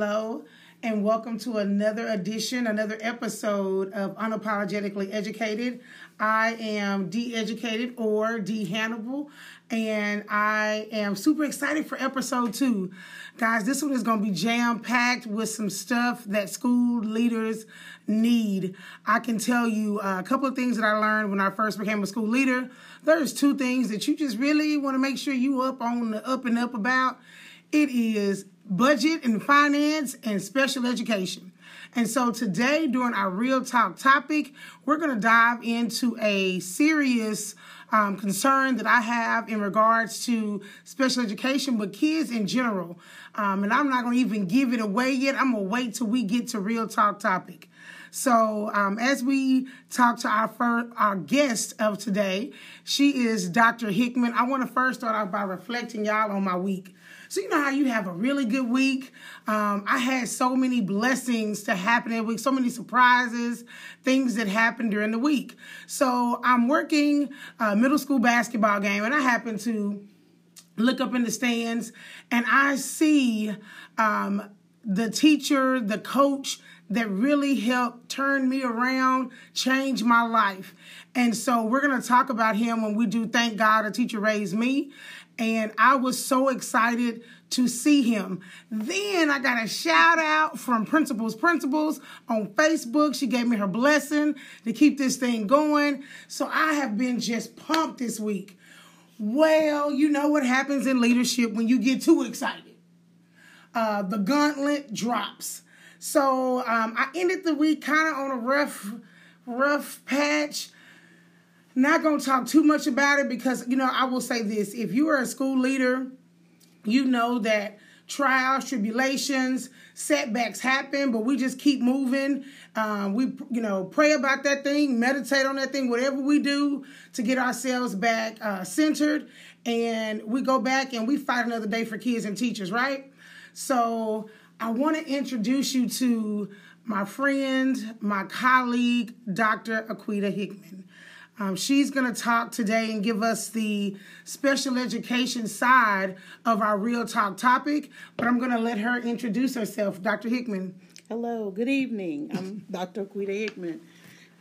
hello, and welcome to another edition, another episode of Unapologetically Educated. I am D Educated or De Hannibal, and I am super excited for episode two. Guys, this one is going to be jam packed with some stuff that school leaders need. I can tell you uh, a couple of things that I learned when I first became a school leader. There's two things that you just really want to make sure you up on the up and up about. It is budget and finance and special education. And so today, during our real talk topic, we're going to dive into a serious um, concern that I have in regards to special education, but kids in general. Um, and I'm not going to even give it away yet. I'm going to wait till we get to real talk topic. So, um, as we talk to our first, our guest of today, she is Dr. Hickman. I want to first start off by reflecting y'all on my week. So you know how you have a really good week. Um, I had so many blessings to happen that week, so many surprises, things that happened during the week. So I'm working a middle school basketball game, and I happen to look up in the stands, and I see um, the teacher, the coach that really helped turn me around, change my life. And so we're going to talk about him when we do Thank God a Teacher Raised Me and I was so excited to see him. Then I got a shout out from Principals Principals on Facebook. She gave me her blessing to keep this thing going. So I have been just pumped this week. Well, you know what happens in leadership when you get too excited. Uh, the gauntlet drops. So um, I ended the week kind of on a rough, rough patch. Not going to talk too much about it because, you know, I will say this. If you are a school leader, you know that trials, tribulations, setbacks happen, but we just keep moving. Um, we, you know, pray about that thing, meditate on that thing, whatever we do to get ourselves back uh, centered. And we go back and we fight another day for kids and teachers, right? So I want to introduce you to my friend, my colleague, Dr. Aquita Hickman. Um, she's going to talk today and give us the special education side of our real talk topic, but I'm going to let her introduce herself. Dr. Hickman. Hello, good evening. I'm Dr. Aquita Hickman,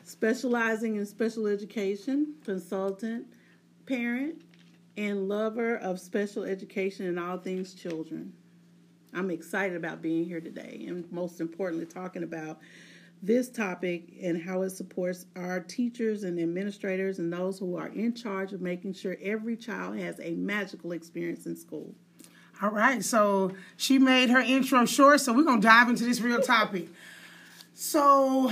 specializing in special education, consultant, parent, and lover of special education and all things children. I'm excited about being here today and most importantly, talking about this topic and how it supports our teachers and administrators and those who are in charge of making sure every child has a magical experience in school. All right, so she made her intro short, so we're going to dive into this real topic. So,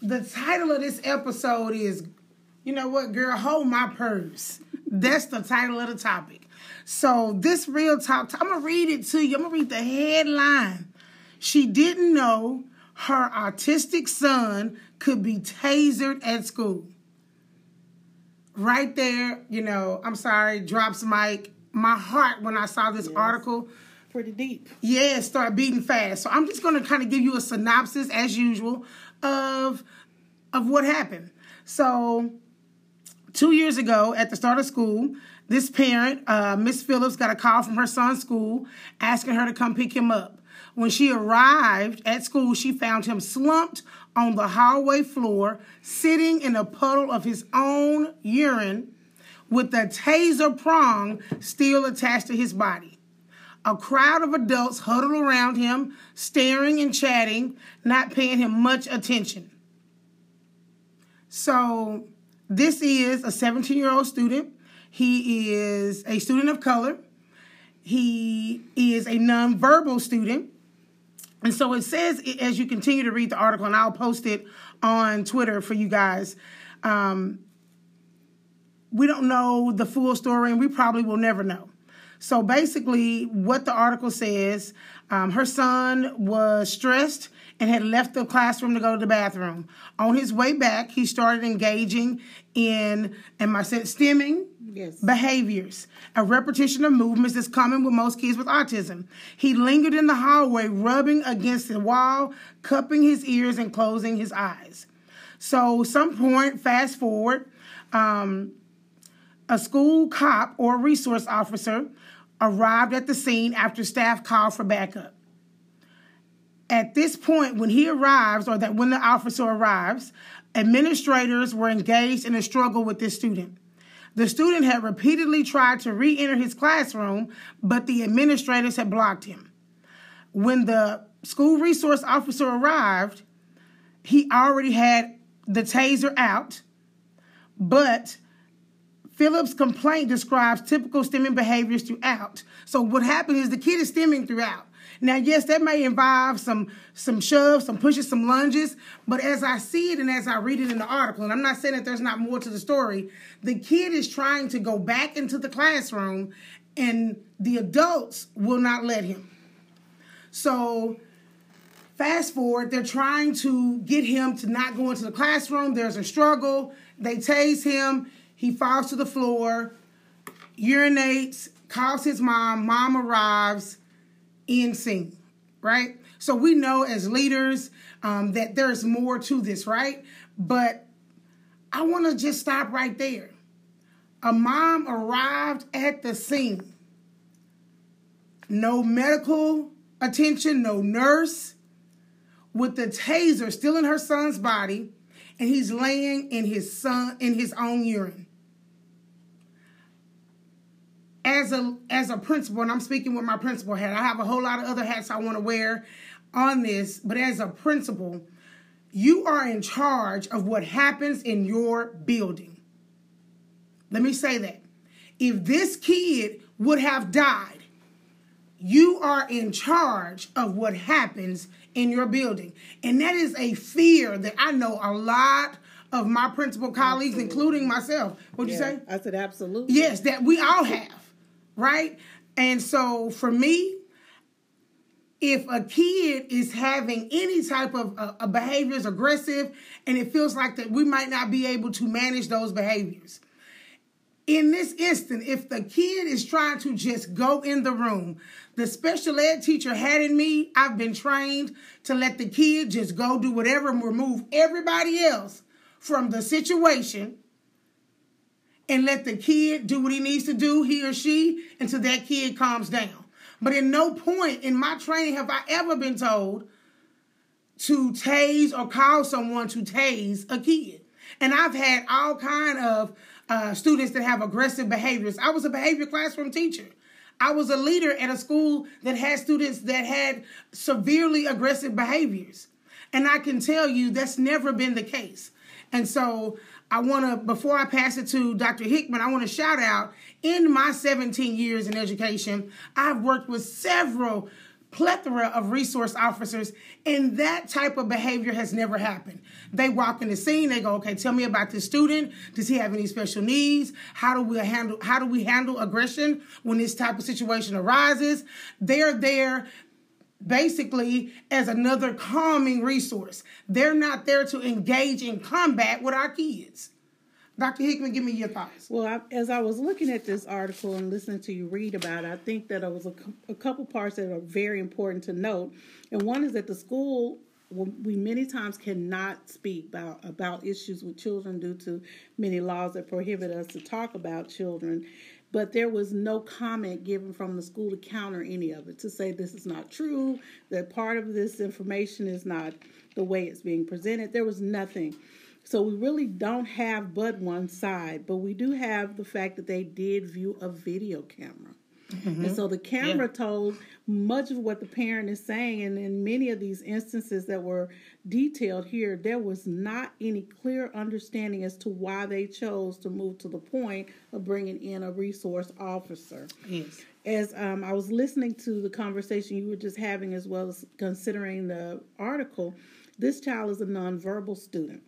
the title of this episode is, you know what, girl, hold my purse. That's the title of the topic. So, this real talk, I'm going to read it to you. I'm going to read the headline. She didn't know her autistic son could be tasered at school. Right there, you know, I'm sorry, drops mic. My heart when I saw this yes. article. Pretty deep. Yeah, start beating fast. So I'm just gonna kind of give you a synopsis as usual of of what happened. So two years ago at the start of school, this parent, uh, Miss Phillips, got a call from her son's school asking her to come pick him up. When she arrived at school, she found him slumped on the hallway floor, sitting in a puddle of his own urine with the taser prong still attached to his body. A crowd of adults huddled around him, staring and chatting, not paying him much attention. So, this is a 17 year old student. He is a student of color. He is a nonverbal student. And so it says, as you continue to read the article, and I'll post it on Twitter for you guys. Um, we don't know the full story, and we probably will never know. So basically, what the article says, um, her son was stressed and had left the classroom to go to the bathroom. On his way back, he started engaging in, and I said, stimming, yes. behaviors, a repetition of movements is common with most kids with autism. He lingered in the hallway, rubbing against the wall, cupping his ears and closing his eyes. So, some point, fast forward, um, a school cop or resource officer arrived at the scene after staff called for backup. At this point, when he arrives, or that when the officer arrives, administrators were engaged in a struggle with this student. The student had repeatedly tried to re enter his classroom, but the administrators had blocked him. When the school resource officer arrived, he already had the taser out, but Phillips' complaint describes typical stimming behaviors throughout. So what happened is the kid is stimming throughout. Now, yes, that may involve some some shoves, some pushes, some lunges, but as I see it and as I read it in the article, and I'm not saying that there's not more to the story, the kid is trying to go back into the classroom and the adults will not let him. So fast forward, they're trying to get him to not go into the classroom. There's a struggle. They tase him. He falls to the floor, urinates, calls his mom. Mom arrives in scene, right? So we know as leaders um, that there's more to this, right? But I want to just stop right there. A mom arrived at the scene. No medical attention, no nurse, with the taser still in her son's body, and he's laying in his son in his own urine as a as a principal, and I'm speaking with my principal hat. I have a whole lot of other hats I want to wear on this, but as a principal, you are in charge of what happens in your building. Let me say that. If this kid would have died, you are in charge of what happens in your building. And that is a fear that I know a lot of my principal colleagues, absolutely. including myself. What'd yeah, you say? I said absolutely. Yes, that we all have right? And so for me, if a kid is having any type of uh, a behavior is aggressive and it feels like that we might not be able to manage those behaviors in this instant if the kid is trying to just go in the room the special ed teacher had in me i've been trained to let the kid just go do whatever and remove everybody else from the situation and let the kid do what he needs to do, he or she, until that kid calms down. But in no point in my training have I ever been told to tase or call someone to tase a kid. And I've had all kind of uh, students that have aggressive behaviors. I was a behavior classroom teacher. I was a leader at a school that had students that had severely aggressive behaviors. And I can tell you that's never been the case. And so I want to, before I pass it to Dr. Hickman, I want to shout out in my 17 years in education, I've worked with several plethora of resource officers, and that type of behavior has never happened. They walk in the scene, they go, okay, tell me about this student. Does he have any special needs? How do we handle how do we handle aggression when this type of situation arises? They're there basically as another calming resource. They're not there to engage in combat with our kids. Dr. Hickman, give me your thoughts. Well, I, as I was looking at this article and listening to you read about it, I think that there was a, a couple parts that are very important to note. And one is that the school we many times cannot speak about, about issues with children due to many laws that prohibit us to talk about children but there was no comment given from the school to counter any of it to say this is not true, that part of this information is not the way it's being presented. There was nothing. So we really don't have but one side, but we do have the fact that they did view a video camera. Mm-hmm. And so the camera yeah. told much of what the parent is saying. And in many of these instances that were detailed here, there was not any clear understanding as to why they chose to move to the point of bringing in a resource officer. Yes. As um, I was listening to the conversation you were just having, as well as considering the article, this child is a nonverbal student.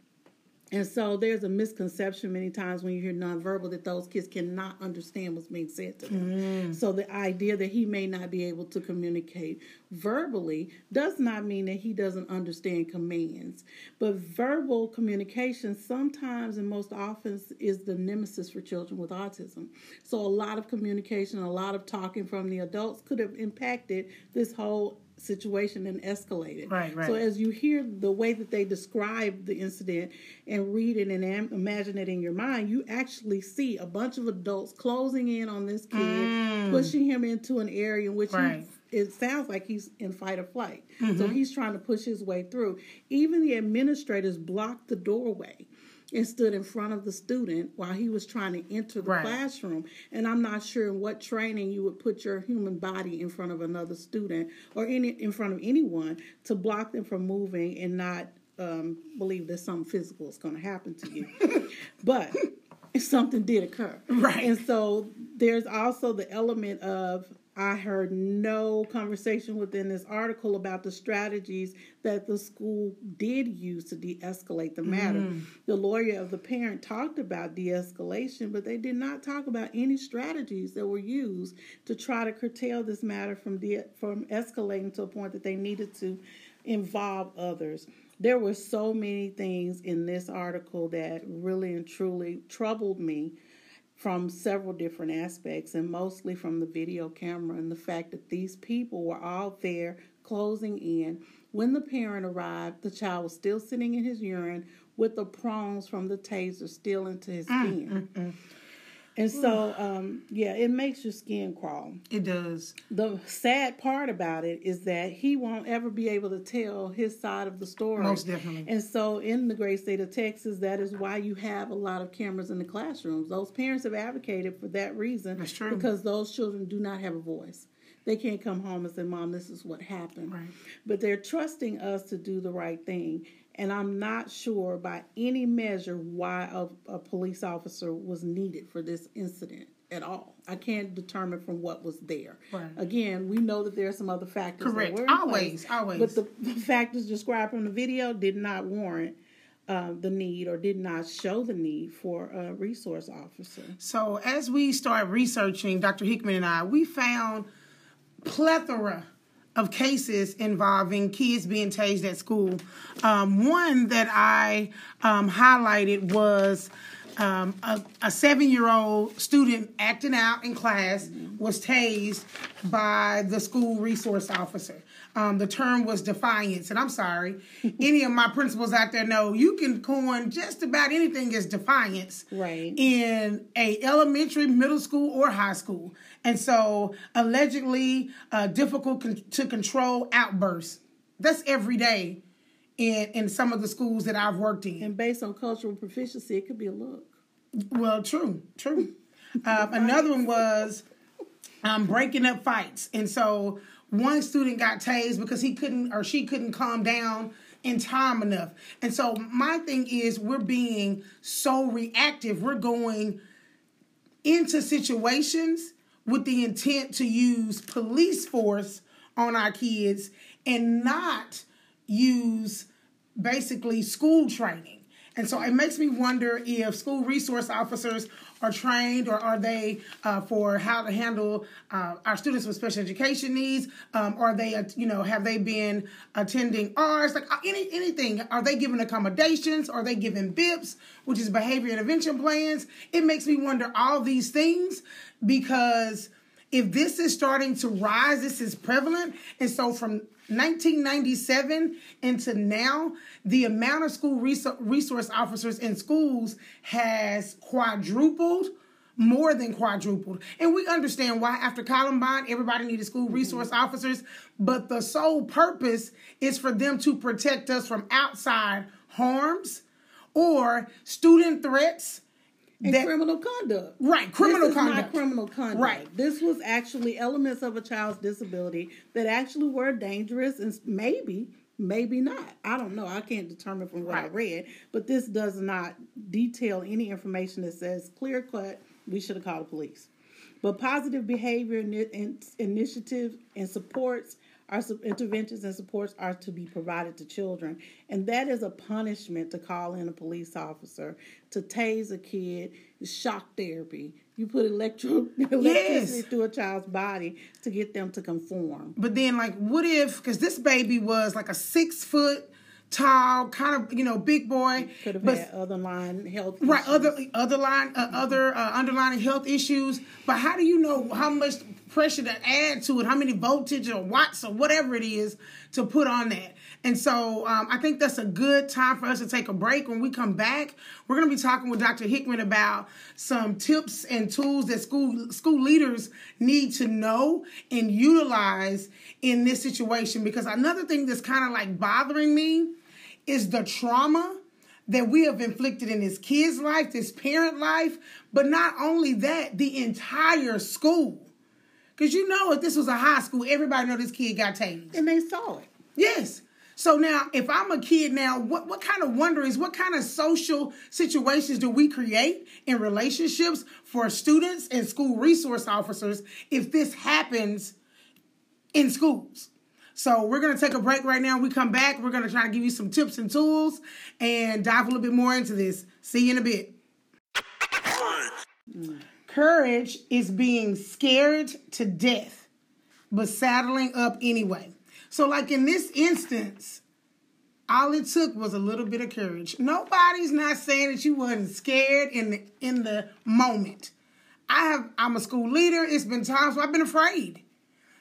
And so there's a misconception many times when you hear nonverbal that those kids cannot understand what's being said to them. Mm. So the idea that he may not be able to communicate verbally does not mean that he doesn't understand commands. But verbal communication sometimes and most often is the nemesis for children with autism. So a lot of communication, a lot of talking from the adults could have impacted this whole situation and escalated. Right, right. So as you hear the way that they describe the incident and read it and am- imagine it in your mind, you actually see a bunch of adults closing in on this kid, mm. pushing him into an area in which right. he it sounds like he's in fight or flight. Mm-hmm. So he's trying to push his way through. Even the administrators blocked the doorway and stood in front of the student while he was trying to enter the Right. classroom. And I'm not sure in what training you would put your human body in front of another student or any in front of anyone to block them from moving and not um, believe that something physical is going to happen to you. but something did occur. Right. And so there's also the element of I heard no conversation within this article about the strategies that the school did use to de escalate the matter. Mm. The lawyer of the parent talked about de escalation, but they did not talk about any strategies that were used to try to curtail this matter from, de- from escalating to a point that they needed to involve others. There were so many things in this article that really and truly troubled me from several different aspects and mostly from the video camera and the fact that these people were all there closing in. When the parent arrived, the child was still sitting in his urine with the prongs from the taser still into his mm, skin. Mm, mm. And so, um, yeah, it makes your skin crawl. It does. The sad part about it is that he won't ever be able to tell his side of the story. Most definitely. And so, in the great state of Texas, that is why you have a lot of cameras in the classrooms. Those parents have advocated for that reason. That's true. Because those children do not have a voice. They can't come home and say, Mom, this is what happened. Right. But they're trusting us to do the right thing. And I'm not sure by any measure why a, a police officer was needed for this incident at all. I can't determine from what was there. Right. Again, we know that there are some other factors. that Correct. were Always, place, always. But the, the factors described from the video did not warrant uh, the need or did not show the need for a resource officer. So as we start researching, Dr. Hickman and I, we found plethora of cases involving kids being tased at school. Um, one that I um, highlighted was um, a, a seven-year-old student acting out in class was tased by the school resource officer. Um, the term was defiance, and I'm sorry, any of my principals out there know you can coin just about anything as defiance Right. in a elementary, middle school, or high school. And so, allegedly, uh, difficult con- to control outbursts. That's every day in in some of the schools that I've worked in. And based on cultural proficiency, it could be a look. Well, true, true. Um, another one was um, breaking up fights, and so one student got tased because he couldn't or she couldn't calm down in time enough. And so my thing is, we're being so reactive. We're going into situations with the intent to use police force on our kids and not use basically school training. And so it makes me wonder if school resource officers are trained or are they uh, for how to handle uh, our students with special education needs? Um, are they, uh, you know, have they been attending ours? Like uh, any anything? Are they given accommodations? Are they given BIPs, which is behavior intervention plans? It makes me wonder all these things because if this is starting to rise, this is prevalent. And so from 1997 into now, the amount of school resource officers in schools has quadrupled, more than quadrupled. And we understand why after Columbine, everybody needed school mm-hmm. resource officers, but the sole purpose is for them to protect us from outside harms or student threats. And that- criminal conduct. Right, criminal conduct. Not criminal conduct. Right. This was actually elements of a child's disability that actually were dangerous and maybe, maybe not. I don't know. I can't determine from what I read, but this does not detail any information that says clear cut. We should have called the police. But positive behavior ini- in- initiative and supports our interventions and supports are to be provided to children, and that is a punishment to call in a police officer to tase a kid. is Shock therapy. You put electro electricity through a child's body to get them to conform. But then, like, what if, because this baby was like a six foot tall, kind of, you know, big boy. Could have but had other line health. Right, issues. other other line, uh, other uh, underlying health issues. But how do you know how much pressure to add to it? How many voltage or watts or whatever it is to put on that? And so um, I think that's a good time for us to take a break. When we come back, we're going to be talking with Dr. Hickman about some tips and tools that school school leaders need to know and utilize in this situation. Because another thing that's kind of like bothering me is the trauma that we have inflicted in this kid's life, this parent life, but not only that, the entire school. Because you know, if this was a high school, everybody know this kid got tased. And they saw it. Yes. So now, if I'm a kid now, what, what kind of wonderings, what kind of social situations do we create in relationships for students and school resource officers if this happens in schools? So we're going to take a break right now. We come back. We're going to try to give you some tips and tools and dive a little bit more into this. See you in a bit. Courage is being scared to death, but saddling up anyway. So, like in this instance, all it took was a little bit of courage. Nobody's not saying that you wasn't scared in the in the moment. I have I'm a school leader. It's been times where I've been afraid.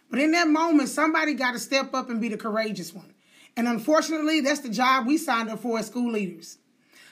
But in that moment, somebody got to step up and be the courageous one. And unfortunately, that's the job we signed up for as school leaders.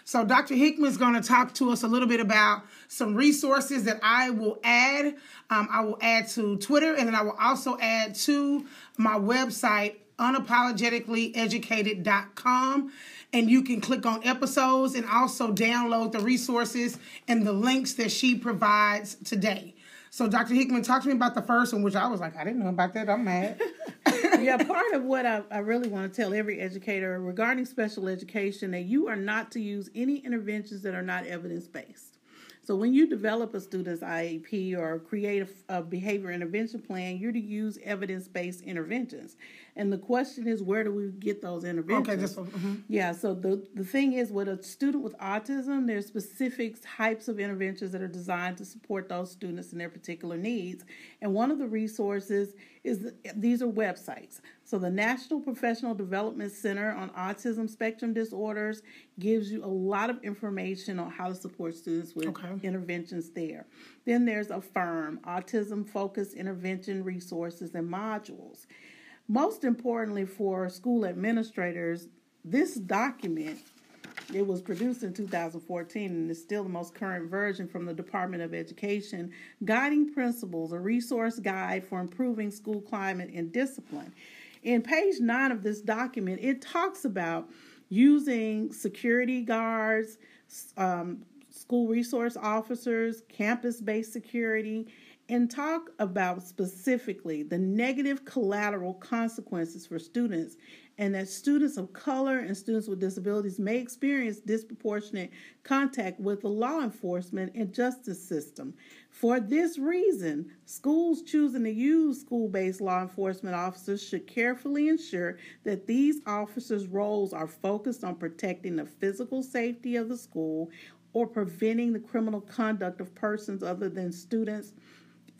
So Dr. Hickman is going to talk to us a little bit about some resources that I will add. Um, I will add to Twitter, and then I will also add to my website, unapologeticallyeducated.com. And you can click on episodes and also download the resources and the links that she provides today. So, Dr. Hickman, talk to me about the first one, which I was like, I didn't know about that. I'm mad. yeah, part of what I, I really want to tell every educator regarding special education that you are not to use any interventions that are not evidence based. So when you develop a student's IEP or create a, a behavior intervention plan, you're to use evidence-based interventions. And the question is, where do we get those interventions? Okay, this one. Mm-hmm. Yeah. So the the thing is, with a student with autism, there's specific types of interventions that are designed to support those students and their particular needs. And one of the resources is the, these are websites. So the National Professional Development Center on Autism Spectrum Disorders gives you a lot of information on how to support students with okay. interventions there. Then there's AFIRM, Autism Focused Intervention Resources and Modules. Most importantly, for school administrators, this document it was produced in 2014 and is still the most current version from the Department of Education. Guiding Principles, a resource guide for improving school climate and discipline. In page nine of this document, it talks about using security guards, um, school resource officers, campus based security, and talk about specifically the negative collateral consequences for students and that students of color and students with disabilities may experience disproportionate contact with the law enforcement and justice system. For this reason, schools choosing to use school based law enforcement officers should carefully ensure that these officers' roles are focused on protecting the physical safety of the school or preventing the criminal conduct of persons other than students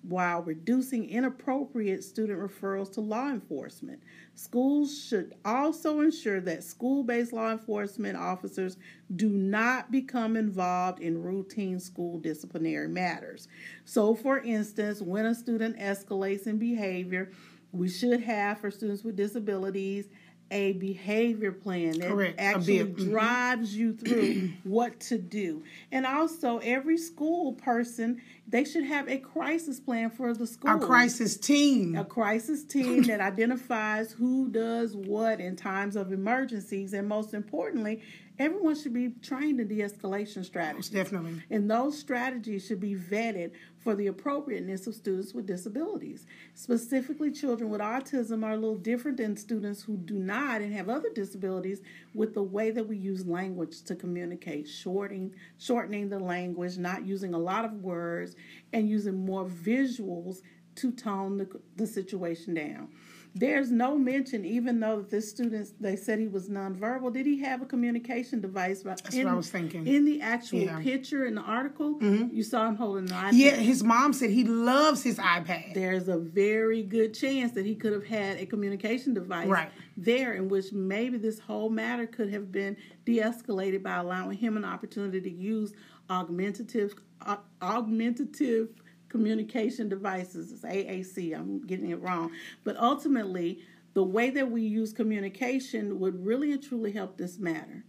while reducing inappropriate student referrals to law enforcement. Schools should also ensure that school based law enforcement officers do not become involved in routine school disciplinary matters. So, for instance, when a student escalates in behavior, we should have for students with disabilities a behavior plan that Correct. actually mm-hmm. drives you through what to do. And also, every school person they should have a crisis plan for the school. A crisis team. A crisis team that identifies who does what in times of emergencies, and most importantly, everyone should be trained in de-escalation strategies. Definitely. And those strategies should be vetted for the appropriateness of students with disabilities. Specifically, children with autism are a little different than students who do not and have other disabilities with the way that we use language to communicate, shortening, shortening the language, not using a lot of words, and using more visuals to tone the, the situation down. There's no mention, even though this student they said he was nonverbal. Did he have a communication device? That's in, what I was thinking. In the actual yeah. picture in the article, mm-hmm. you saw him holding the iPad. Yeah, his mom said he loves his iPad. There's a very good chance that he could have had a communication device right. there, in which maybe this whole matter could have been de-escalated by allowing him an opportunity to use augmentative uh, augmentative communication devices. It's AAC. I'm getting it wrong. But ultimately, the way that we use communication would really and truly help this matter.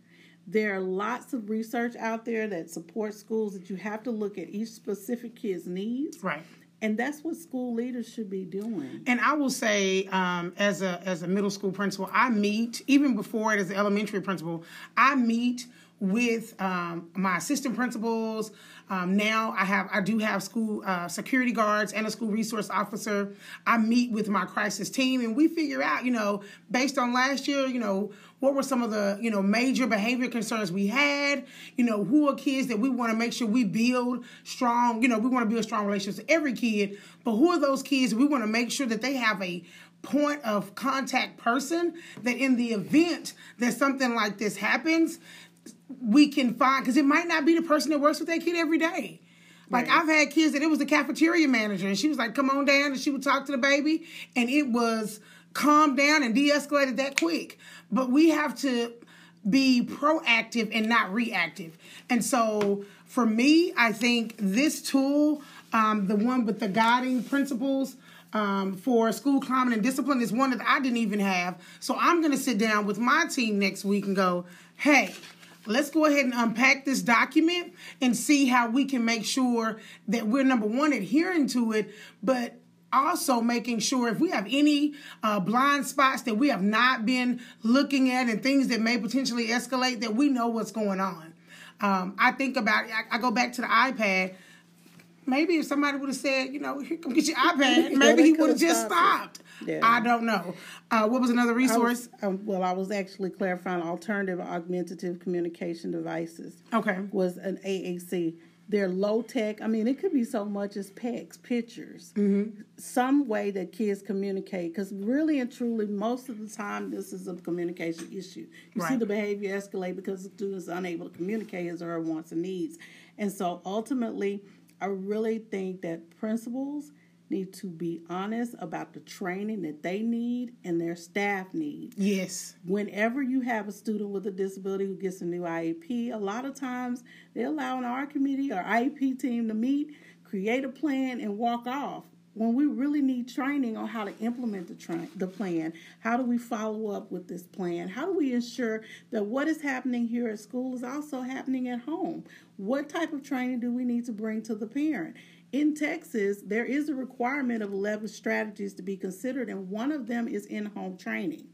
There are lots of research out there that supports schools that you have to look at each specific kid's needs. Right. And that's what school leaders should be doing. And I will say, um, as a as a middle school principal, I meet even before it as an elementary principal. I meet with um, my assistant principals. Um, now I have I do have school uh, security guards and a school resource officer. I meet with my crisis team and we figure out, you know, based on last year, you know, what were some of the you know major behavior concerns we had. You know, who are kids that we want to make sure we build strong. You know, we want to build strong relationships with every kid, but who are those kids we want to make sure that they have a point of contact person that in the event that something like this happens we can find because it might not be the person that works with that kid every day. Like right. I've had kids that it was the cafeteria manager, and she was like, "Come on down," and she would talk to the baby, and it was calmed down and de-escalated that quick. But we have to be proactive and not reactive. And so, for me, I think this tool, um, the one with the guiding principles. Um, for school climate and discipline is one that I didn't even have. So I'm going to sit down with my team next week and go, hey, let's go ahead and unpack this document and see how we can make sure that we're number one adhering to it, but also making sure if we have any uh, blind spots that we have not been looking at and things that may potentially escalate, that we know what's going on. Um, I think about I, I go back to the iPad maybe if somebody would have said, you know, here, come get your iPad, maybe yeah, he would have just stopped. Yeah. I don't know. Uh, what was another resource? I was, um, well, I was actually clarifying alternative augmentative communication devices. Okay. Was an AAC. They're low tech. I mean, it could be so much as PECS, pictures, mm-hmm. some way that kids communicate. Because really and truly, most of the time, this is a communication issue. You right. see the behavior escalate because the student is unable to communicate his or her wants and needs. And so ultimately, I really think that principals need to be honest about the training that they need and their staff need. Yes. Whenever you have a student with a disability who gets a new IEP, a lot of times they allow an ARD committee or IEP team to meet, create a plan, and walk off. When we really need training on how to implement the, tra- the plan, how do we follow up with this plan? How do we ensure that what is happening here at school is also happening at home? What type of training do we need to bring to the parent? In Texas, there is a requirement of 11 strategies to be considered, and one of them is in home training.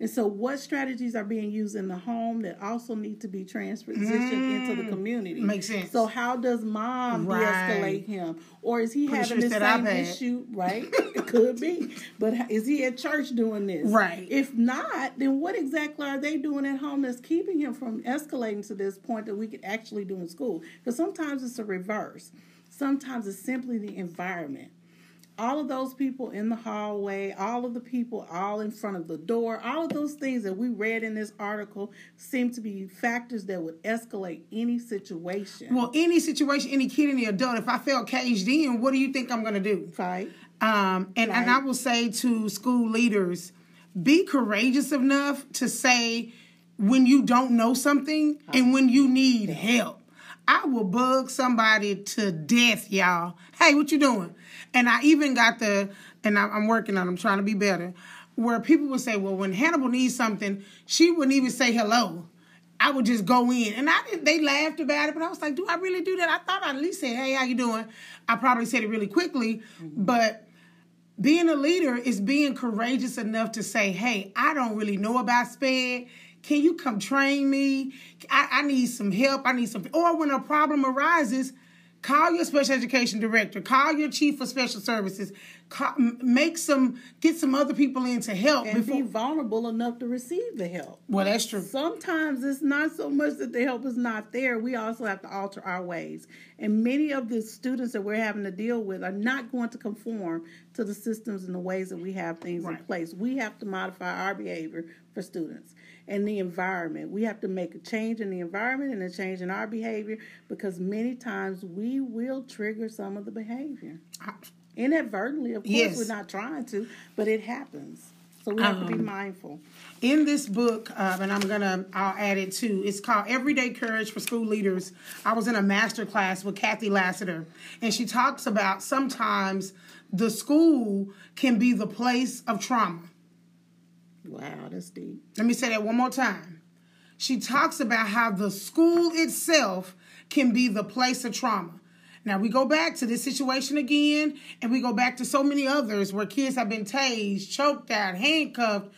And so, what strategies are being used in the home that also need to be transpositioned mm, into the mm. community? Makes sense. So, how does mom right. de-escalate him, or is he Pretty having sure the same issue? Right, it could be. But is he at church doing this? Right. If not, then what exactly are they doing at home that's keeping him from escalating to this point that we could actually do in school? Because sometimes it's a reverse. Sometimes it's simply the environment. All of those people in the hallway, all of the people all in front of the door, all of those things that we read in this article seem to be factors that would escalate any situation. Well, any situation, any kid, any adult, if I felt caged in, what do you think I'm going to do? Right. Um, and, right. and I will say to school leaders, be courageous enough to say when you don't know something and when you need help. I will bug somebody to death, y'all. Hey, what you doing? And I even got the, and I'm working on. I'm trying to be better. Where people would say, well, when Hannibal needs something, she wouldn't even say hello. I would just go in, and I didn't. They laughed about it, but I was like, do I really do that? I thought I'd at least said, hey, how you doing? I probably said it really quickly, mm-hmm. but being a leader is being courageous enough to say, hey, I don't really know about SPED can you come train me? I, I need some help. I need some. Or when a problem arises, call your special education director. Call your chief of special services. Call, make some, get some other people in to help. And before. be vulnerable enough to receive the help. Well, that's true. Sometimes it's not so much that the help is not there. We also have to alter our ways. And many of the students that we're having to deal with are not going to conform to the systems and the ways that we have things right. in place. We have to modify our behavior for students and the environment. We have to make a change in the environment and a change in our behavior because many times we will trigger some of the behavior. Inadvertently, of course, yes. we're not trying to, but it happens. So we have um, to be um, mindful. In this book, uh, and I'm gonna, I'll add it too. It's called Everyday Courage for School Leaders. I was in a master class with Cathy Lassiter, and she talks about sometimes the school can be the place of trauma Wow, that's deep. Let me say that one more time. She talks about how the school itself can be the place of trauma. Now we go back to this situation again, and we go back to so many others where kids have been tased, choked out, handcuffed,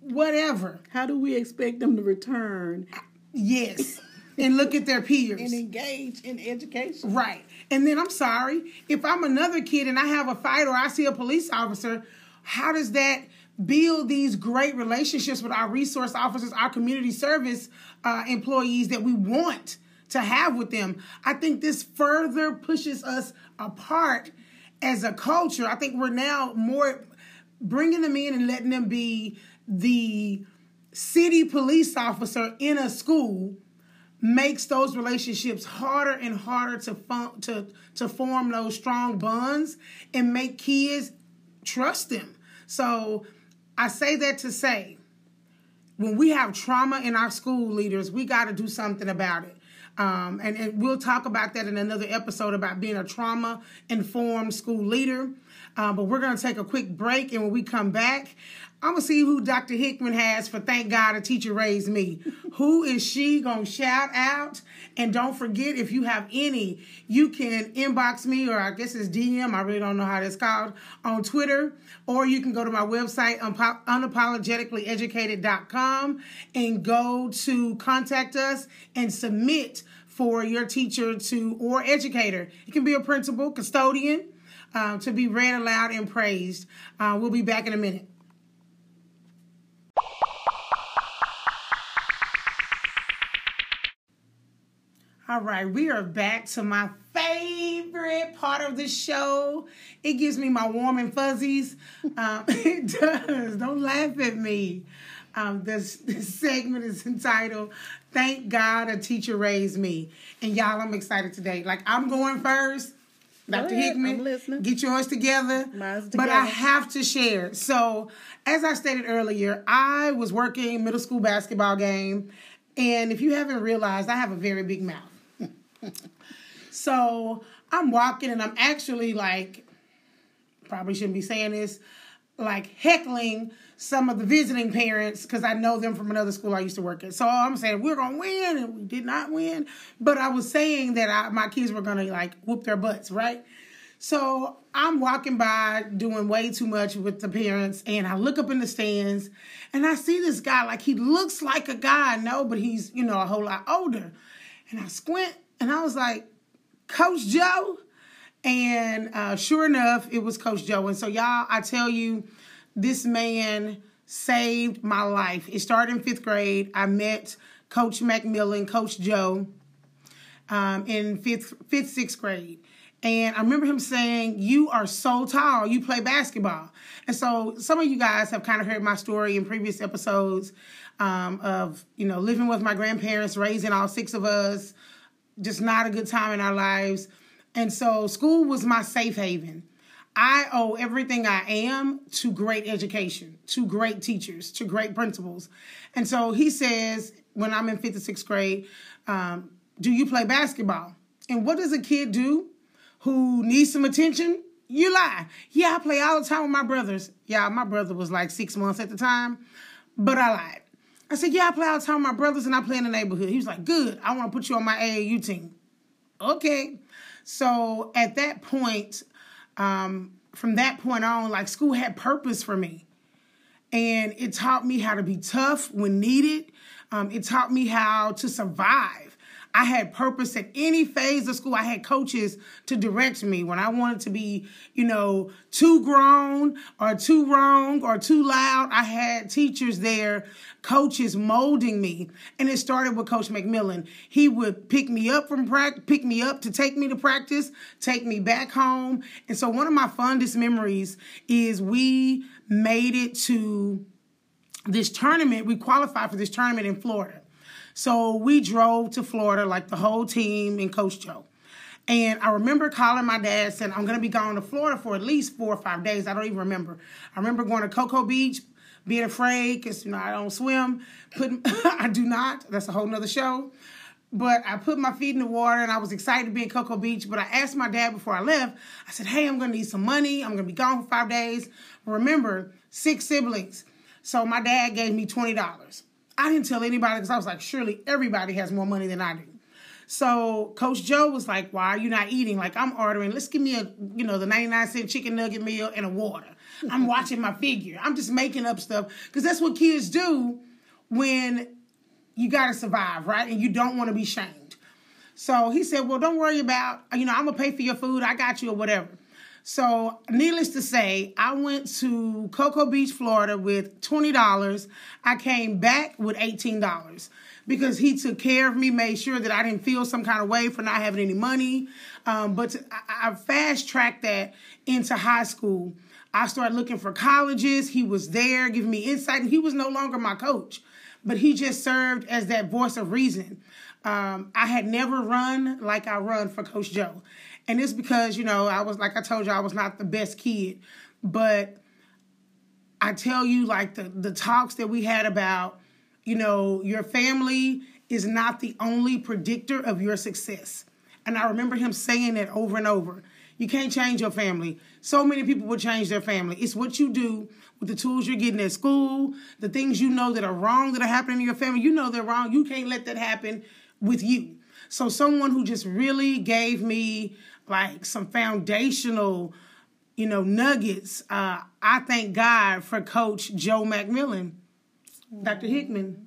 whatever. How do we expect them to return Yes. and look at their peers. and engage in education? Right. And then I'm sorry, if I'm another kid and I have a fight or I see a police officer, how does that build these great relationships with our resource officers, our community service uh, employees that we want to have with them? I think this further pushes us apart as a culture. I think we're now more bringing them in and letting them be the city police officer in a school makes those relationships harder and harder to fun- to to form those strong bonds and make kids trust them. So I say that to say when we have trauma in our school leaders, we got to do something about it. Um, and, and we'll talk about that in another episode about being a trauma informed school leader. Uh, but we're going to take a quick break. And when we come back, I'm to see who Dr. Hickman has for Thank God a Teacher Raised Me. who is she to shout out? And don't forget, if you have any, you can inbox me, or I guess it's DM, I really don't know how that's called, on Twitter, or you can go to my website, unapologeticallyeducated.com, and go to contact us and submit for your teacher to or educator. It can be a principal, custodian, um, to be read aloud and praised. Uh, we'll be back in a minute. All right, we are back to my favorite part of the show. It gives me my warm and fuzzies. Um, it does. Don't laugh at me. Um, this, this segment is entitled "Thank God a Teacher Raised Me," and y'all, I'm excited today. Like I'm going first. Dr. ahead, Hickman, get yours together. Mine's But I have to share. So, as I stated earlier, I was working middle school basketball game, and if you haven't realized, I have a very big mouth. So I'm walking and I'm actually like, probably shouldn't be saying this, like heckling some of the visiting parents because I know them from another school I used to work at. So I'm saying we're gonna win and we did not win, but I was saying that I, my kids were gonna like whoop their butts, right? So I'm walking by doing way too much with the parents, and I look up in the stands and I see this guy like he looks like a guy I know, but he's you know a whole lot older. And I squint and I was like, Coach Joe. And uh, sure enough, it was Coach Joe. And so, y'all, I tell you, this man saved my life. It started in fifth grade. I met Coach Macmillan, Coach Joe, um, in fifth, fifth, sixth grade. And I remember him saying, You are so tall, you play basketball. And so some of you guys have kind of heard my story in previous episodes um, of, you know, living with my grandparents, raising all six of us, just not a good time in our lives. And so school was my safe haven. I owe everything I am to great education, to great teachers, to great principals. And so he says, when I'm in fifth or sixth grade, um, do you play basketball? And what does a kid do who needs some attention? You lie. Yeah, I play all the time with my brothers. Yeah, my brother was like six months at the time, but I lied. I said, Yeah, I play all the time with my brothers and I play in the neighborhood. He was like, Good, I want to put you on my AAU team. Okay. So at that point, um, from that point on, like school had purpose for me. And it taught me how to be tough when needed. Um, it taught me how to survive. I had purpose at any phase of school. I had coaches to direct me when I wanted to be, you know, too grown or too wrong or too loud. I had teachers there, coaches molding me. And it started with Coach McMillan. He would pick me up from practice, pick me up to take me to practice, take me back home. And so one of my fondest memories is we made it to this tournament. We qualified for this tournament in Florida. So we drove to Florida, like the whole team and Coach Joe. And I remember calling my dad saying, I'm going to be going to Florida for at least four or five days. I don't even remember. I remember going to Cocoa Beach, being afraid because, you know, I don't swim. Putting, I do not. That's a whole nother show. But I put my feet in the water and I was excited to be in Cocoa Beach. But I asked my dad before I left, I said, hey, I'm going to need some money. I'm going to be gone for five days. Remember, six siblings. So my dad gave me $20. I didn't tell anybody because I was like, surely everybody has more money than I do. So Coach Joe was like, "Why are you not eating? Like I'm ordering. Let's give me a you know the 99 cent chicken nugget meal and a water. I'm watching my figure. I'm just making up stuff because that's what kids do when you got to survive, right? And you don't want to be shamed. So he said, "Well, don't worry about you know I'm gonna pay for your food. I got you or whatever." So, needless to say, I went to Cocoa Beach, Florida with $20. I came back with $18 because he took care of me, made sure that I didn't feel some kind of way for not having any money. Um, but to, I, I fast tracked that into high school. I started looking for colleges. He was there giving me insight, and he was no longer my coach, but he just served as that voice of reason. Um, I had never run like I run for Coach Joe. And it's because, you know, I was, like I told you, I was not the best kid. But I tell you, like, the, the talks that we had about, you know, your family is not the only predictor of your success. And I remember him saying it over and over. You can't change your family. So many people will change their family. It's what you do with the tools you're getting at school, the things you know that are wrong that are happening in your family. You know they're wrong. You can't let that happen with you. So someone who just really gave me like some foundational, you know, nuggets. Uh, I thank God for Coach Joe McMillan, mm. Dr. Hickman.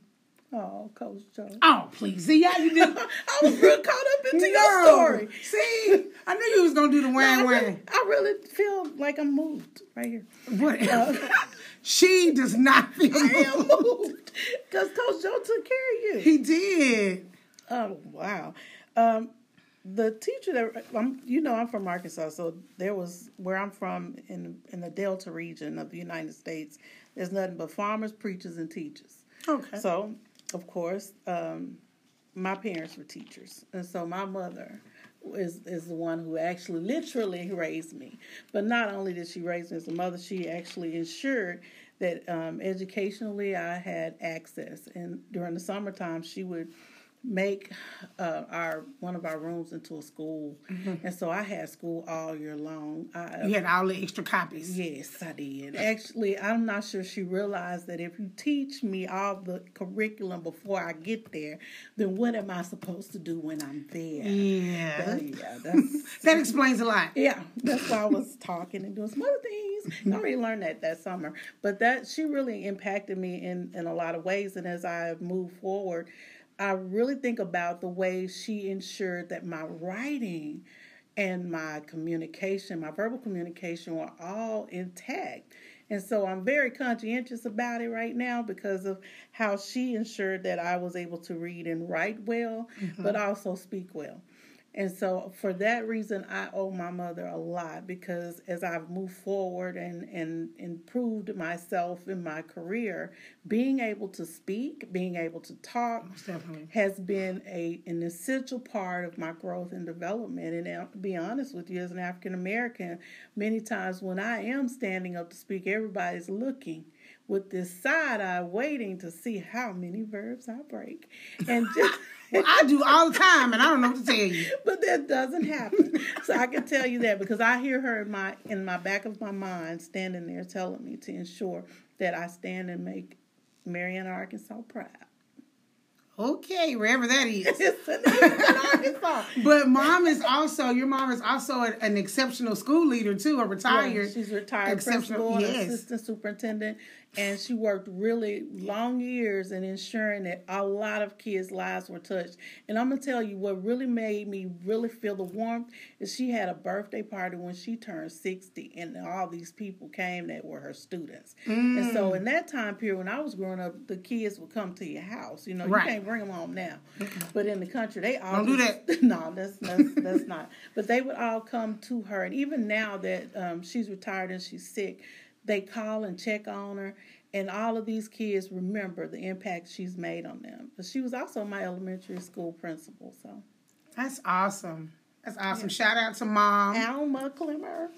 Oh, Coach Joe. Oh, please. See how you did. I was real caught up into no. your story. See, I knew you was gonna do the whang no, whang. Really, I really feel like I'm moved right here. What? Uh, she does not feel I moved because Coach Joe took care of you. He did. Oh wow. Um, the teacher that I'm, you know, I'm from Arkansas, so there was where I'm from in in the Delta region of the United States. There's nothing but farmers, preachers, and teachers. Okay. So, of course, um, my parents were teachers, and so my mother is is the one who actually literally raised me. But not only did she raise me as a mother, she actually ensured that um, educationally I had access. And during the summertime, she would make uh, our one of our rooms into a school, mm-hmm. and so I had school all year long. I, you had all the extra copies. Yes, I did. Actually, I'm not sure she realized that if you teach me all the curriculum before I get there, then what am I supposed to do when I'm there? Yeah, that, yeah, that explains a lot. Yeah, that's why I was talking and doing some other things. I already learned that that summer, but that she really impacted me in in a lot of ways, and as I move forward. I really think about the way she ensured that my writing and my communication, my verbal communication, were all intact. And so I'm very conscientious about it right now because of how she ensured that I was able to read and write well, mm-hmm. but also speak well. And so, for that reason, I owe my mother a lot because as I've moved forward and, and improved myself in my career, being able to speak, being able to talk has been a, an essential part of my growth and development. And to be honest with you, as an African American, many times when I am standing up to speak, everybody's looking with this side eye waiting to see how many verbs I break. And just. I do all the time, and I don't know what to tell you. But that doesn't happen. so I can tell you that because I hear her in my in my back of my mind standing there telling me to ensure that I stand and make Marianna, Arkansas proud. Okay, wherever that is. but mom is also your mom is also an exceptional school leader too, a retired. Yeah, she's retired principal, yes. assistant superintendent and she worked really long years in ensuring that a lot of kids' lives were touched. And I'm gonna tell you what really made me really feel the warmth is she had a birthday party when she turned 60, and all these people came that were her students. Mm. And so mm. in that time period, when I was growing up, the kids would come to your house. You know, you can't bring them home now, but in the country they all don't do that. no, that's that's, that's not. But they would all come to her, and even now that um, she's retired and she's sick they call and check on her. And all of these kids remember the impact she's made on them. But she was also my elementary school principal. So that's awesome. That's awesome. Yeah. Shout out to mom. Alma Clemmer.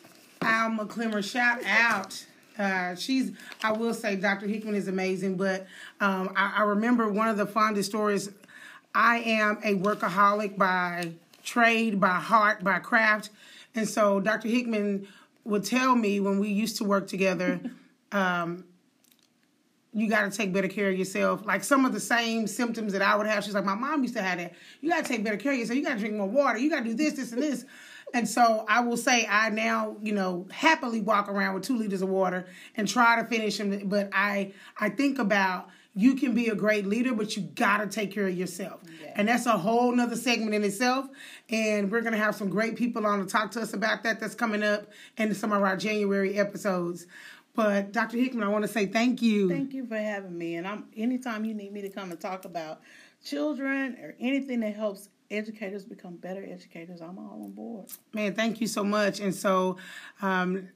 Alma Clemmer. Shout out. Uh, she's, I will say, Dr. Hickman is amazing, but um, I, I remember one of the fondest stories. I am a workaholic by trade, by heart, by craft. And so Dr. Hickman would tell me when we used to work together, um, you got to take better care of yourself. Like some of the same symptoms that I would have. She's like, my mom used to have that. You got to take better care of yourself. You got to drink more water. You got to do this, this, and this. And so I will say I now, you know, happily walk around with two liters of water and try to finish them. But I, I think about you can be a great leader, but you gotta take care of yourself. Yeah. And that's a whole nother segment in itself. And we're gonna have some great people on to talk to us about that that's coming up in some of our January episodes. But Dr. Hickman, I want to say thank you. Thank you for having me. And I'm anytime you need me to come and talk about children or anything that helps educators become better educators, I'm all on board. Man, thank you so much. And so um,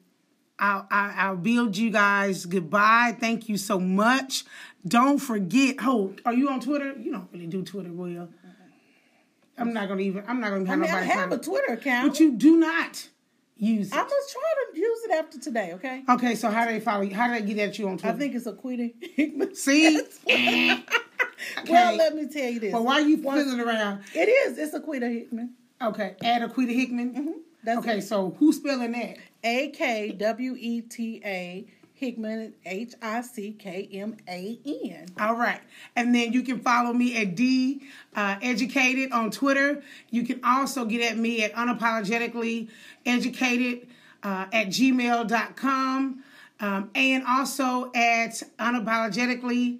I'll, I'll build you guys goodbye. Thank you so much. Don't forget. Oh, are you on Twitter? You don't really do Twitter, will I'm not gonna even. I'm not gonna have I mean, nobody. I have a Twitter account, but you do not use it. I'm just trying to use it after today, okay? Okay, so how do they follow you? How do they get at you on Twitter? I think it's Akweta Hickman. See? okay. Well, let me tell you this. But why are you fiddling around? It is. It's Akweta Hickman. Okay, add Akweta Hickman. Mm-hmm. That's okay, it. so who's spelling that? A K W E T A Hickman, H I C K M A N. All right. And then you can follow me at D uh, Educated on Twitter. You can also get at me at unapologetically educated uh, at gmail.com um, and also at unapologetically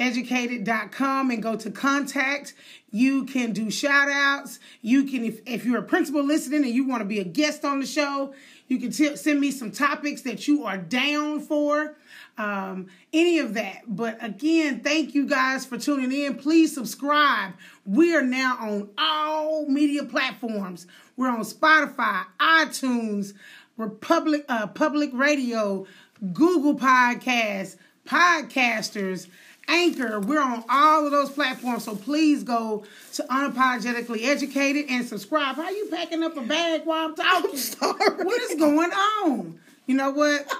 educated.com and go to contact. You can do shout outs. You can, if, if you're a principal listening and you want to be a guest on the show, you can t- send me some topics that you are down for. Um, any of that. But again, thank you guys for tuning in. Please subscribe. We are now on all media platforms. We're on Spotify, iTunes, Republic, uh, Public Radio, Google Podcasts, Podcasters, Anchor. We're on all of those platforms. So please go to Unapologetically Educated and subscribe. How are you packing up a bag while I'm talking? I'm sorry. What is going on? You know what?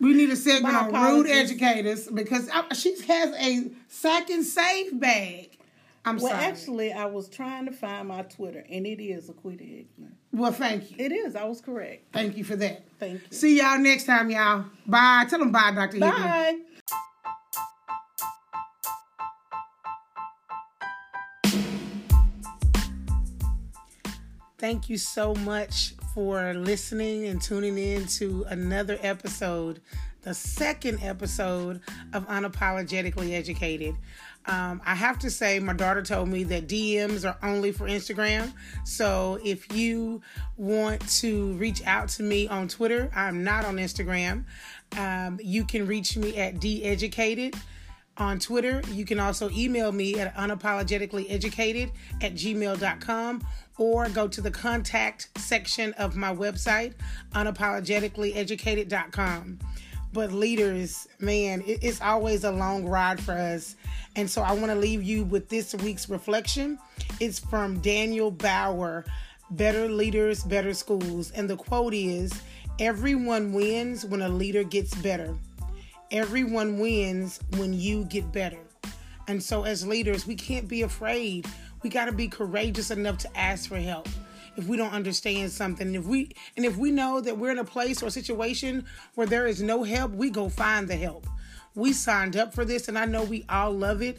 We need a segment on rude educators because I, she has a sack and save bag. I'm sorry. well, sorry. actually, I was trying to find my Twitter, and it is Akweta Hickman. Well, thank you. It is. I was correct. Thank you for that. Thank you. See y'all next time, y'all. Bye. Tell them bye, Dr. Bye. Hickman. Thank you so much for listening and tuning in to another episode, the second episode of Unapologetically Educated. Um, I have to say, my daughter told me that DMs are only for Instagram. So if you want to reach out to me on Twitter, I'm not on Instagram. Um, you can reach me at deeducated on Twitter. You can also email me at unapologeticallyeducated at gmail.com or go to the contact section of my website, unapologeticallyeducated.com. But leaders, man, it's always a long ride for us. And so I want to leave you with this week's reflection. It's from Daniel Bauer, Better Leaders, Better Schools. And the quote is Everyone wins when a leader gets better. Everyone wins when you get better. And so, as leaders, we can't be afraid. We got to be courageous enough to ask for help if we don't understand something. If we and if we know that we're in a place or situation where there is no help we go find the help. We signed up for this and i know we all love it.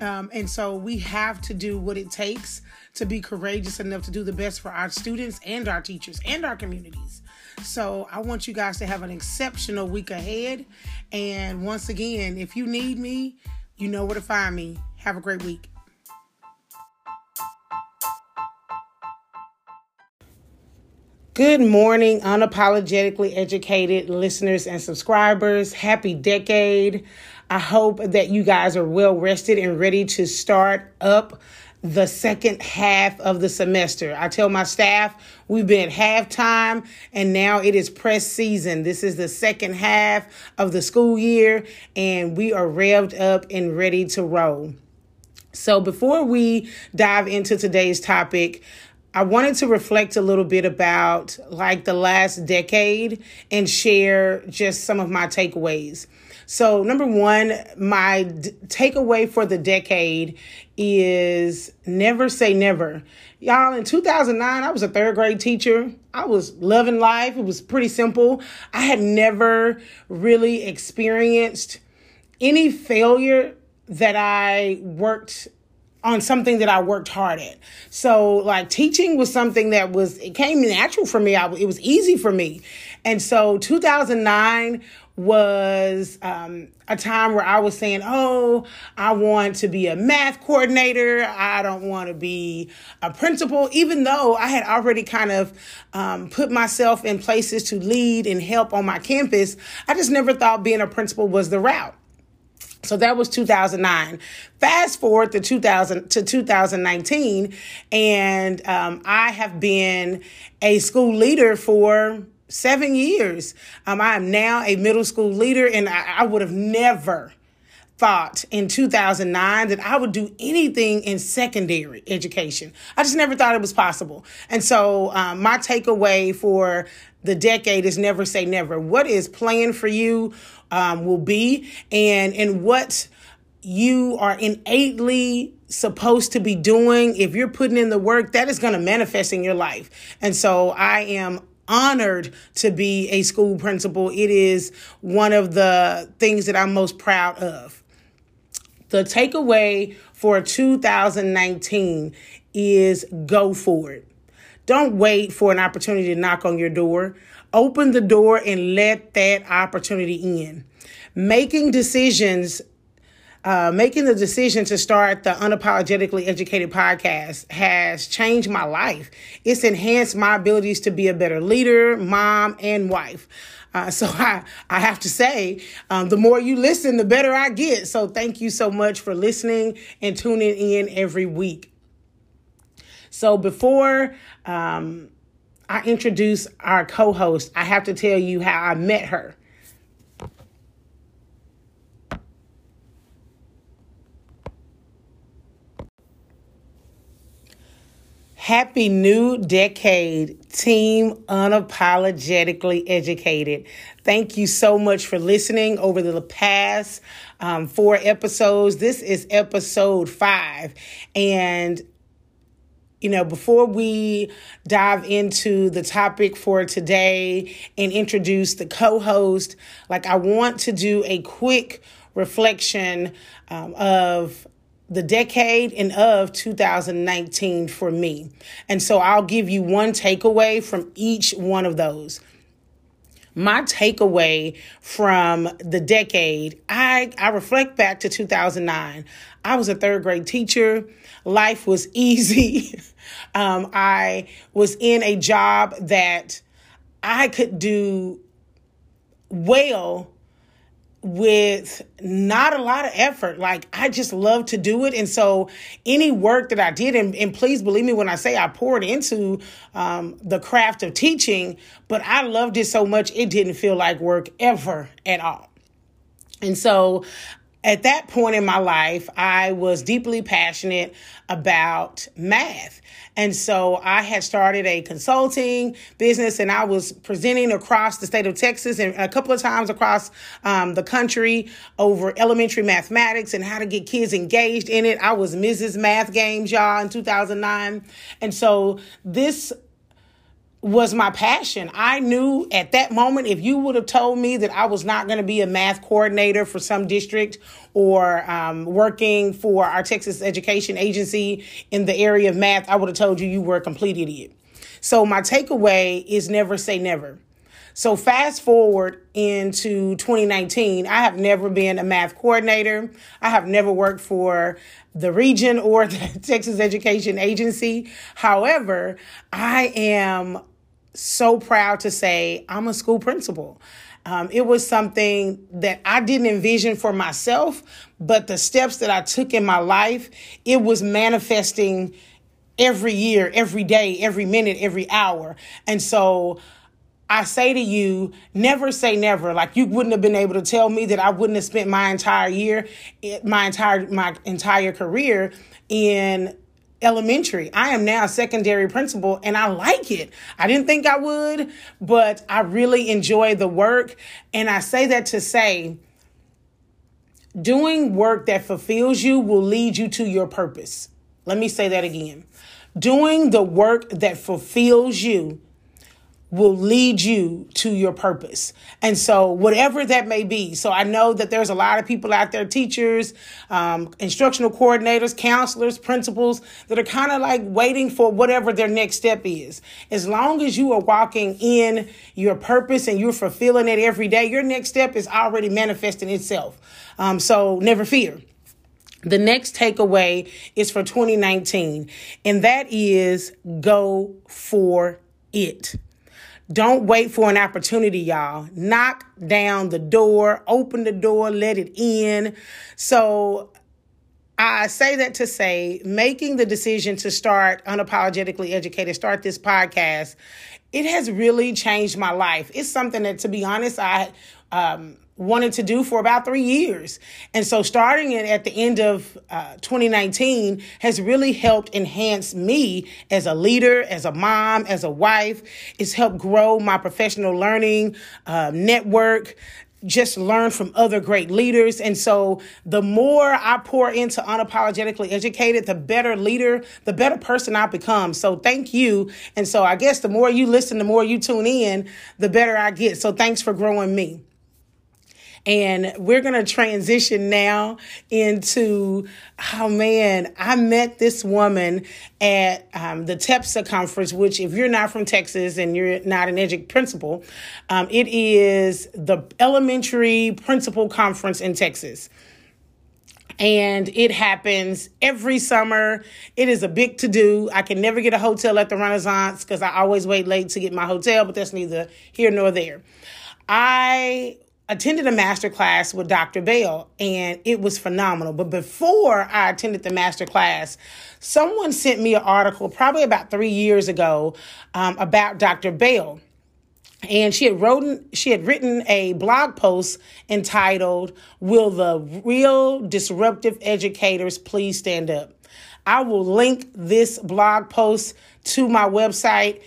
Um, and so we have to do what it takes to be courageous enough to do the best for our students and our teachers and our communities so i want you guys to have an exceptional week ahead and once again if you need me you know where to find me have a great week Good morning, unapologetically educated listeners and subscribers. Happy decade. I hope that you guys are well rested and ready to start up the second half of the semester. I tell my staff we've been halftime and now it is press season. This is the second half of the school year and we are revved up and ready to roll. So before we dive into today's topic, I wanted to reflect a little bit about like the last decade and share just some of my takeaways. So, number one, my d- takeaway for the decade is never say never. Y'all, in 2009, I was a third grade teacher. I was loving life. It was pretty simple. I had never really experienced any failure that I worked on something that I worked hard at. So like teaching was something that was it came natural for me. I, it was easy for me. And so 2009 was um, a time where I was saying, Oh, I want to be a math coordinator. I don't want to be a principal, even though I had already kind of um, put myself in places to lead and help on my campus. I just never thought being a principal was the route. So that was 2009. Fast forward to 2000 to 2019, and um, I have been a school leader for seven years. Um, I am now a middle school leader, and I, I would have never thought in 2009 that I would do anything in secondary education. I just never thought it was possible. And so, um, my takeaway for the decade is never say never. What is planned for you um, will be, and and what you are innately supposed to be doing if you're putting in the work that is going to manifest in your life and so i am honored to be a school principal. It is one of the things that i'm most proud of. The takeaway for 2019 is go for it. Don't wait for an opportunity to knock on your door. Open the door and let that opportunity in. Making decisions, uh, making the decision to start the Unapologetically Educated podcast has changed my life. It's enhanced my abilities to be a better leader, mom, and wife. Uh, so I, I have to say, um, the more you listen, the better I get. So thank you so much for listening and tuning in every week. So before um, I introduce our co host, I have to tell you how I met her. Happy new decade, team unapologetically educated. Thank you so much for listening over the past um, four episodes. This is episode five, and you know, before we dive into the topic for today and introduce the co host, like I want to do a quick reflection um, of the decade and of 2019 for me. And so I'll give you one takeaway from each one of those. My takeaway from the decade, I, I reflect back to 2009. I was a third grade teacher. Life was easy. Um, I was in a job that I could do well with not a lot of effort. Like I just love to do it. And so any work that I did, and, and please believe me when I say I poured into um, the craft of teaching, but I loved it so much, it didn't feel like work ever at all. And so at that point in my life, I was deeply passionate about math. And so I had started a consulting business and I was presenting across the state of Texas and a couple of times across um, the country over elementary mathematics and how to get kids engaged in it. I was Mrs. Math Games, y'all, in 2009. And so this was my passion. I knew at that moment, if you would have told me that I was not going to be a math coordinator for some district or um, working for our Texas Education Agency in the area of math, I would have told you you were a complete idiot. So, my takeaway is never say never. So, fast forward into 2019, I have never been a math coordinator. I have never worked for the region or the Texas Education Agency. However, I am so proud to say I'm a school principal. Um, it was something that I didn't envision for myself, but the steps that I took in my life, it was manifesting every year, every day, every minute, every hour. And so I say to you, never say never. Like you wouldn't have been able to tell me that I wouldn't have spent my entire year, my entire my entire career in elementary. I am now a secondary principal and I like it. I didn't think I would, but I really enjoy the work. And I say that to say, doing work that fulfills you will lead you to your purpose. Let me say that again. Doing the work that fulfills you will lead you to your purpose. And so, whatever that may be. So, I know that there's a lot of people out there, teachers, um, instructional coordinators, counselors, principals, that are kind of like waiting for whatever their next step is. As long as you are walking in your purpose and you're fulfilling it every day, your next step is already manifesting itself. Um, so, never fear. The next takeaway is for 2019, and that is go for it. Don't wait for an opportunity, y'all. Knock down the door, open the door, let it in. So I say that to say, making the decision to start unapologetically educated, start this podcast, it has really changed my life. It's something that, to be honest, I um, wanted to do for about three years. And so starting it at the end of uh, 2019 has really helped enhance me as a leader, as a mom, as a wife. It's helped grow my professional learning uh, network just learn from other great leaders. And so the more I pour into unapologetically educated, the better leader, the better person I become. So thank you. And so I guess the more you listen, the more you tune in, the better I get. So thanks for growing me. And we're going to transition now into, oh man, I met this woman at um, the TEPSA conference, which, if you're not from Texas and you're not an educ principal, um, it is the elementary principal conference in Texas and it happens every summer. It is a big to do. I can never get a hotel at the Renaissance because I always wait late to get my hotel, but that's neither here nor there. I attended a master class with Dr. Bell and it was phenomenal. But before I attended the master class, someone sent me an article probably about three years ago um, about Dr. Bell. And she had written she had written a blog post entitled Will the Real Disruptive Educators Please Stand Up? I will link this blog post to my website.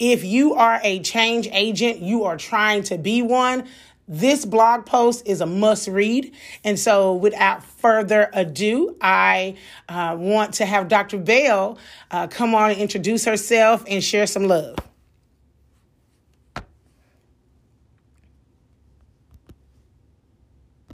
If you are a change agent, you are trying to be one, this blog post is a must read. And so, without further ado, I uh, want to have Dr. Bell uh, come on and introduce herself and share some love.